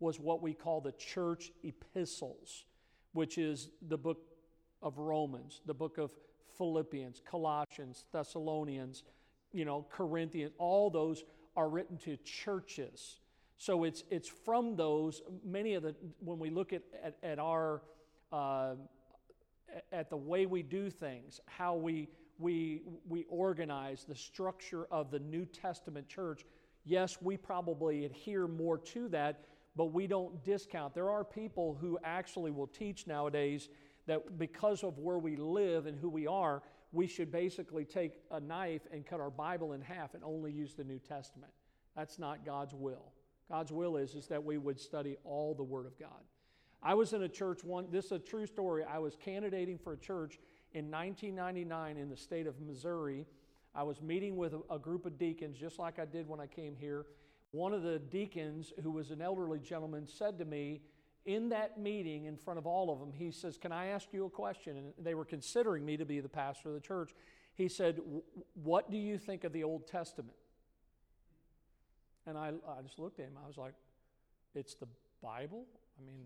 was what we call the church epistles, which is the book of Romans, the book of Philippians, Colossians, Thessalonians, you know, Corinthians, all those are written to churches. So it's, it's from those, many of the, when we look at, at, at our, uh, at the way we do things, how we, we, we organize the structure of the New Testament church, yes, we probably adhere more to that, but we don't discount. There are people who actually will teach nowadays that because of where we live and who we are, we should basically take a knife and cut our Bible in half and only use the New Testament. That's not God's will. God's will is, is that we would study all the Word of God. I was in a church one, this is a true story. I was candidating for a church in 1999 in the state of Missouri. I was meeting with a, a group of deacons, just like I did when I came here. One of the deacons, who was an elderly gentleman, said to me in that meeting in front of all of them, he says, Can I ask you a question? And they were considering me to be the pastor of the church. He said, What do you think of the Old Testament? And I, I just looked at him. I was like, It's the Bible? I mean,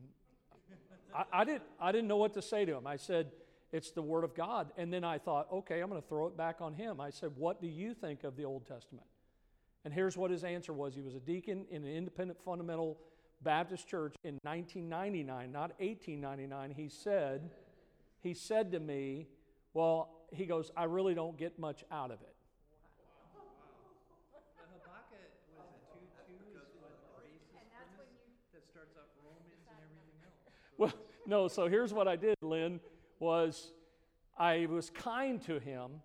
I, I, didn't, I didn't know what to say to him. I said, It's the Word of God. And then I thought, Okay, I'm going to throw it back on him. I said, What do you think of the Old Testament? And here's what his answer was. He was a deacon in an independent fundamental Baptist church in 1999, not 1899. He said, he said to me, well, he goes, I really don't get much out of it. The Habakkuk was a two two is what racist premise that starts off Romans and everything else. Well, no, so here's what I did, Lynn, was I was kind to him,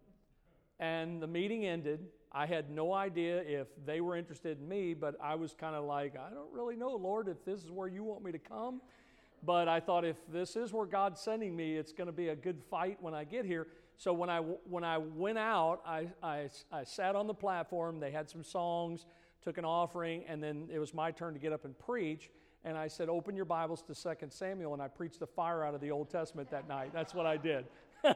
and the meeting ended. I had no idea if they were interested in me, but I was kind of like, I don't really know, Lord, if this is where you want me to come. But I thought if this is where God's sending me, it's going to be a good fight when I get here. So when I, when I went out, I, I, I sat on the platform. They had some songs, took an offering, and then it was my turn to get up and preach. And I said, Open your Bibles to 2 Samuel, and I preached the fire out of the Old Testament that night. That's what I did.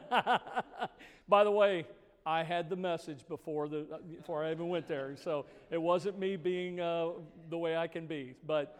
By the way, I had the message before, the, before I even went there. So it wasn't me being uh, the way I can be. But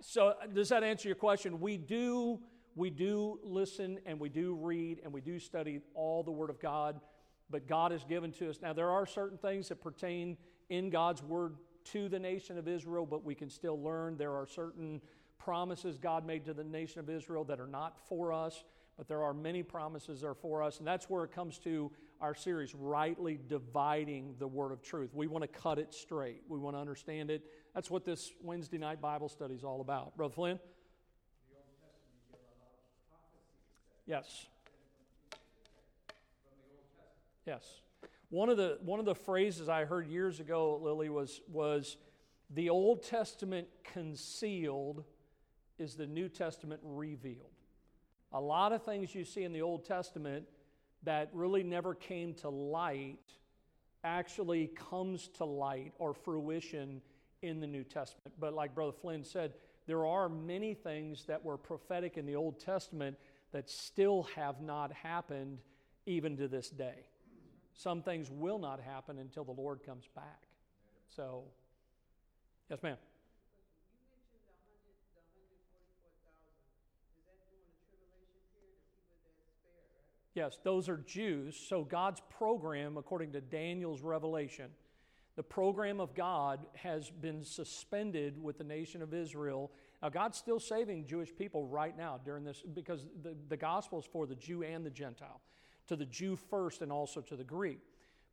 so does that answer your question? We do, we do listen and we do read and we do study all the Word of God, but God has given to us. Now, there are certain things that pertain in God's Word to the nation of Israel, but we can still learn. There are certain promises God made to the nation of Israel that are not for us, but there are many promises that are for us. And that's where it comes to our series, Rightly Dividing the Word of Truth. We want to cut it straight, we want to understand it. That's what this Wednesday night Bible study is all about. Brother Flynn? Yes. Yes. One of the one of the phrases I heard years ago, Lily, was was the Old Testament concealed is the New Testament revealed. A lot of things you see in the Old Testament that really never came to light actually comes to light or fruition in the New Testament. But like Brother Flynn said, there are many things that were prophetic in the Old Testament that still have not happened even to this day. Some things will not happen until the Lord comes back. So, yes, ma'am. Yes, those are Jews. So God's program, according to Daniel's revelation, the program of God has been suspended with the nation of Israel. Now, God's still saving Jewish people right now during this because the, the gospel is for the Jew and the Gentile, to the Jew first and also to the Greek.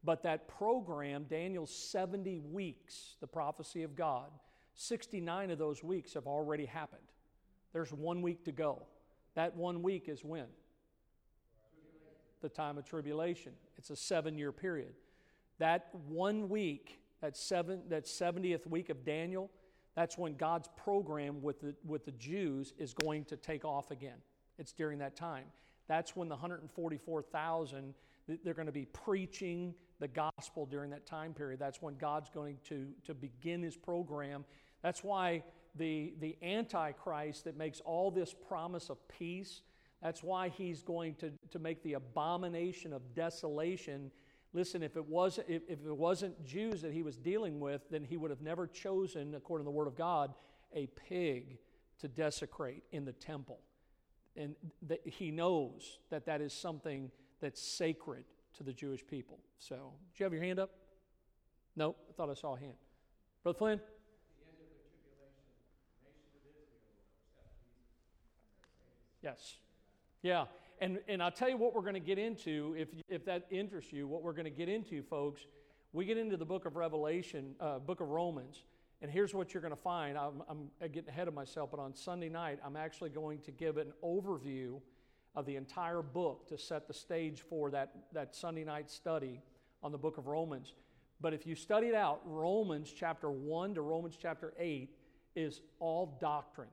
But that program, Daniel's 70 weeks, the prophecy of God, 69 of those weeks have already happened. There's one week to go. That one week is when? The time of tribulation. It's a seven year period. That one week, that, seven, that 70th week of Daniel, that's when God's program with the, with the Jews is going to take off again. It's during that time. That's when the 144,000, they're going to be preaching the gospel during that time period. That's when God's going to, to begin his program. That's why the, the Antichrist that makes all this promise of peace, that's why he's going to, to make the abomination of desolation. Listen, if it, was, if, if it wasn't Jews that he was dealing with, then he would have never chosen, according to the Word of God, a pig to desecrate in the temple. And that he knows that that is something that's sacred to the Jewish people. So, do you have your hand up? No, I thought I saw a hand. Brother Flynn? Yes. Yeah, and, and I'll tell you what we're going to get into, if, if that interests you, what we're going to get into, folks. We get into the book of Revelation, uh, book of Romans, and here's what you're going to find. I'm, I'm getting ahead of myself, but on Sunday night, I'm actually going to give an overview of the entire book to set the stage for that, that Sunday night study on the book of Romans. But if you study it out, Romans chapter 1 to Romans chapter 8 is all doctrine.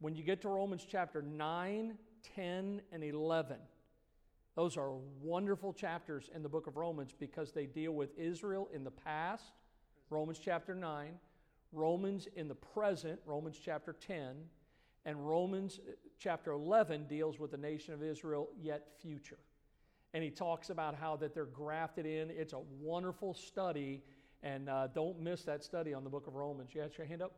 When you get to Romans chapter 9 10, and 11. Those are wonderful chapters in the book of Romans because they deal with Israel in the past, Romans chapter 9, Romans in the present, Romans chapter 10, and Romans uh, chapter 11 deals with the nation of Israel yet future. And he talks about how that they're grafted in. It's a wonderful study, and uh, don't miss that study on the book of Romans. You got your hand up?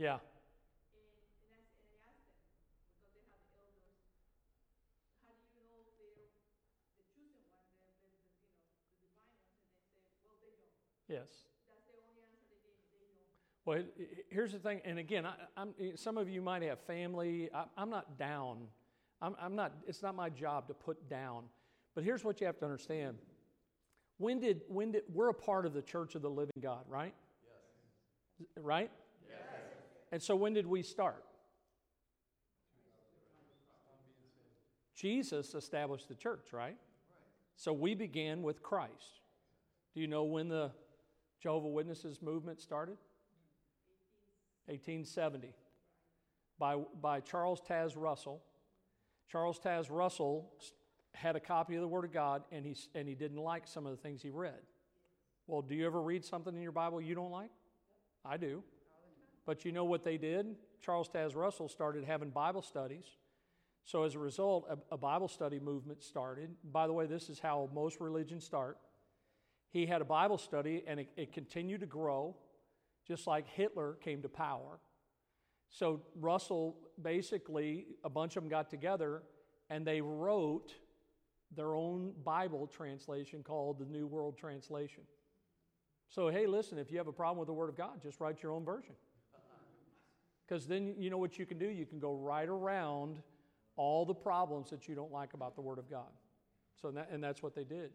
Yeah. Yes. Well, here's the thing, and again, I, am some of you might have family. I, am not down. I'm, I'm, not. It's not my job to put down. But here's what you have to understand. When did when did we're a part of the Church of the Living God, right? Yes. Right. And so when did we start? Jesus established the church, right? So we began with Christ. Do you know when the Jehovah Witnesses movement started? 1870 by, by Charles Taze Russell. Charles Taze Russell had a copy of the Word of God and he, and he didn't like some of the things he read. Well, do you ever read something in your Bible you don't like? I do. But you know what they did? Charles Taze Russell started having Bible studies. So as a result, a, a Bible study movement started. By the way, this is how most religions start. He had a Bible study and it, it continued to grow, just like Hitler came to power. So Russell basically, a bunch of them got together and they wrote their own Bible translation called the New World Translation. So, hey, listen, if you have a problem with the Word of God, just write your own version. Because then you know what you can do? You can go right around all the problems that you don't like about the Word of God. So, and, that, and that's what they did.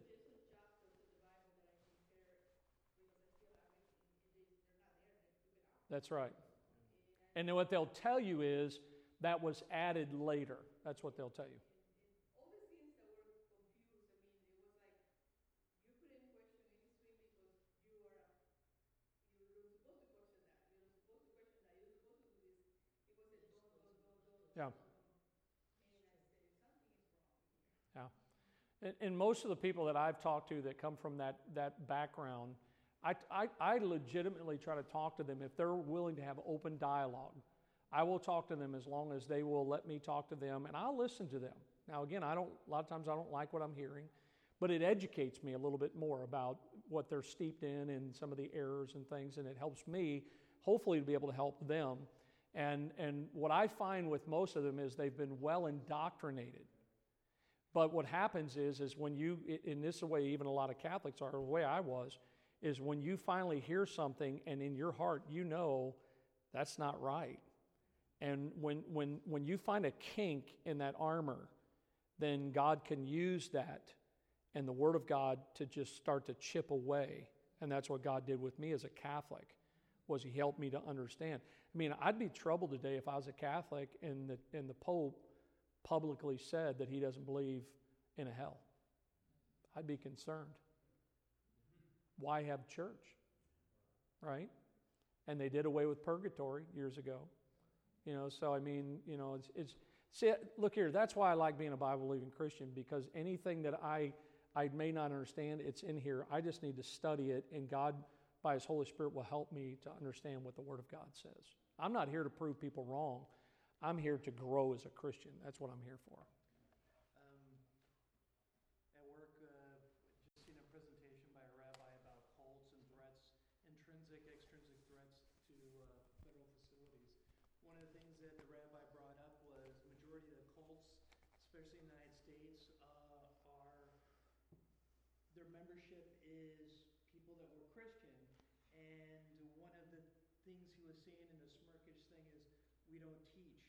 That's right. And then what they'll tell you is that was added later. That's what they'll tell you. Yeah. Yeah. And, and most of the people that I've talked to that come from that, that background, I, I, I legitimately try to talk to them if they're willing to have open dialogue. I will talk to them as long as they will let me talk to them, and I'll listen to them. Now, again, I don't. A lot of times, I don't like what I'm hearing, but it educates me a little bit more about what they're steeped in and some of the errors and things, and it helps me, hopefully, to be able to help them. And and what I find with most of them is they've been well indoctrinated. But what happens is, is when you, in this way, even a lot of Catholics are, the way I was, is when you finally hear something and in your heart you know that's not right. And when, when, when you find a kink in that armor, then God can use that and the Word of God to just start to chip away. And that's what God did with me as a Catholic, was He helped me to understand. I mean, I'd be troubled today if I was a Catholic and the, and the Pope publicly said that he doesn't believe in a hell. I'd be concerned. Why have church? Right? And they did away with purgatory years ago. You know, so I mean, you know, it's, it's see, look here, that's why I like being a Bible believing Christian because anything that I I may not understand, it's in here. I just need to study it, and God, by His Holy Spirit, will help me to understand what the Word of God says. I'm not here to prove people wrong. I'm here to grow as a Christian. That's what I'm here for. Um, at work, uh, just seen a presentation by a rabbi about cults and threats, intrinsic, extrinsic threats to uh, federal facilities. One of the things that the rabbi brought up was majority of the cults, especially in the United States, uh, are their membership is people that were Christian, and one of the things he was saying in the Smirkish thing is we don't teach.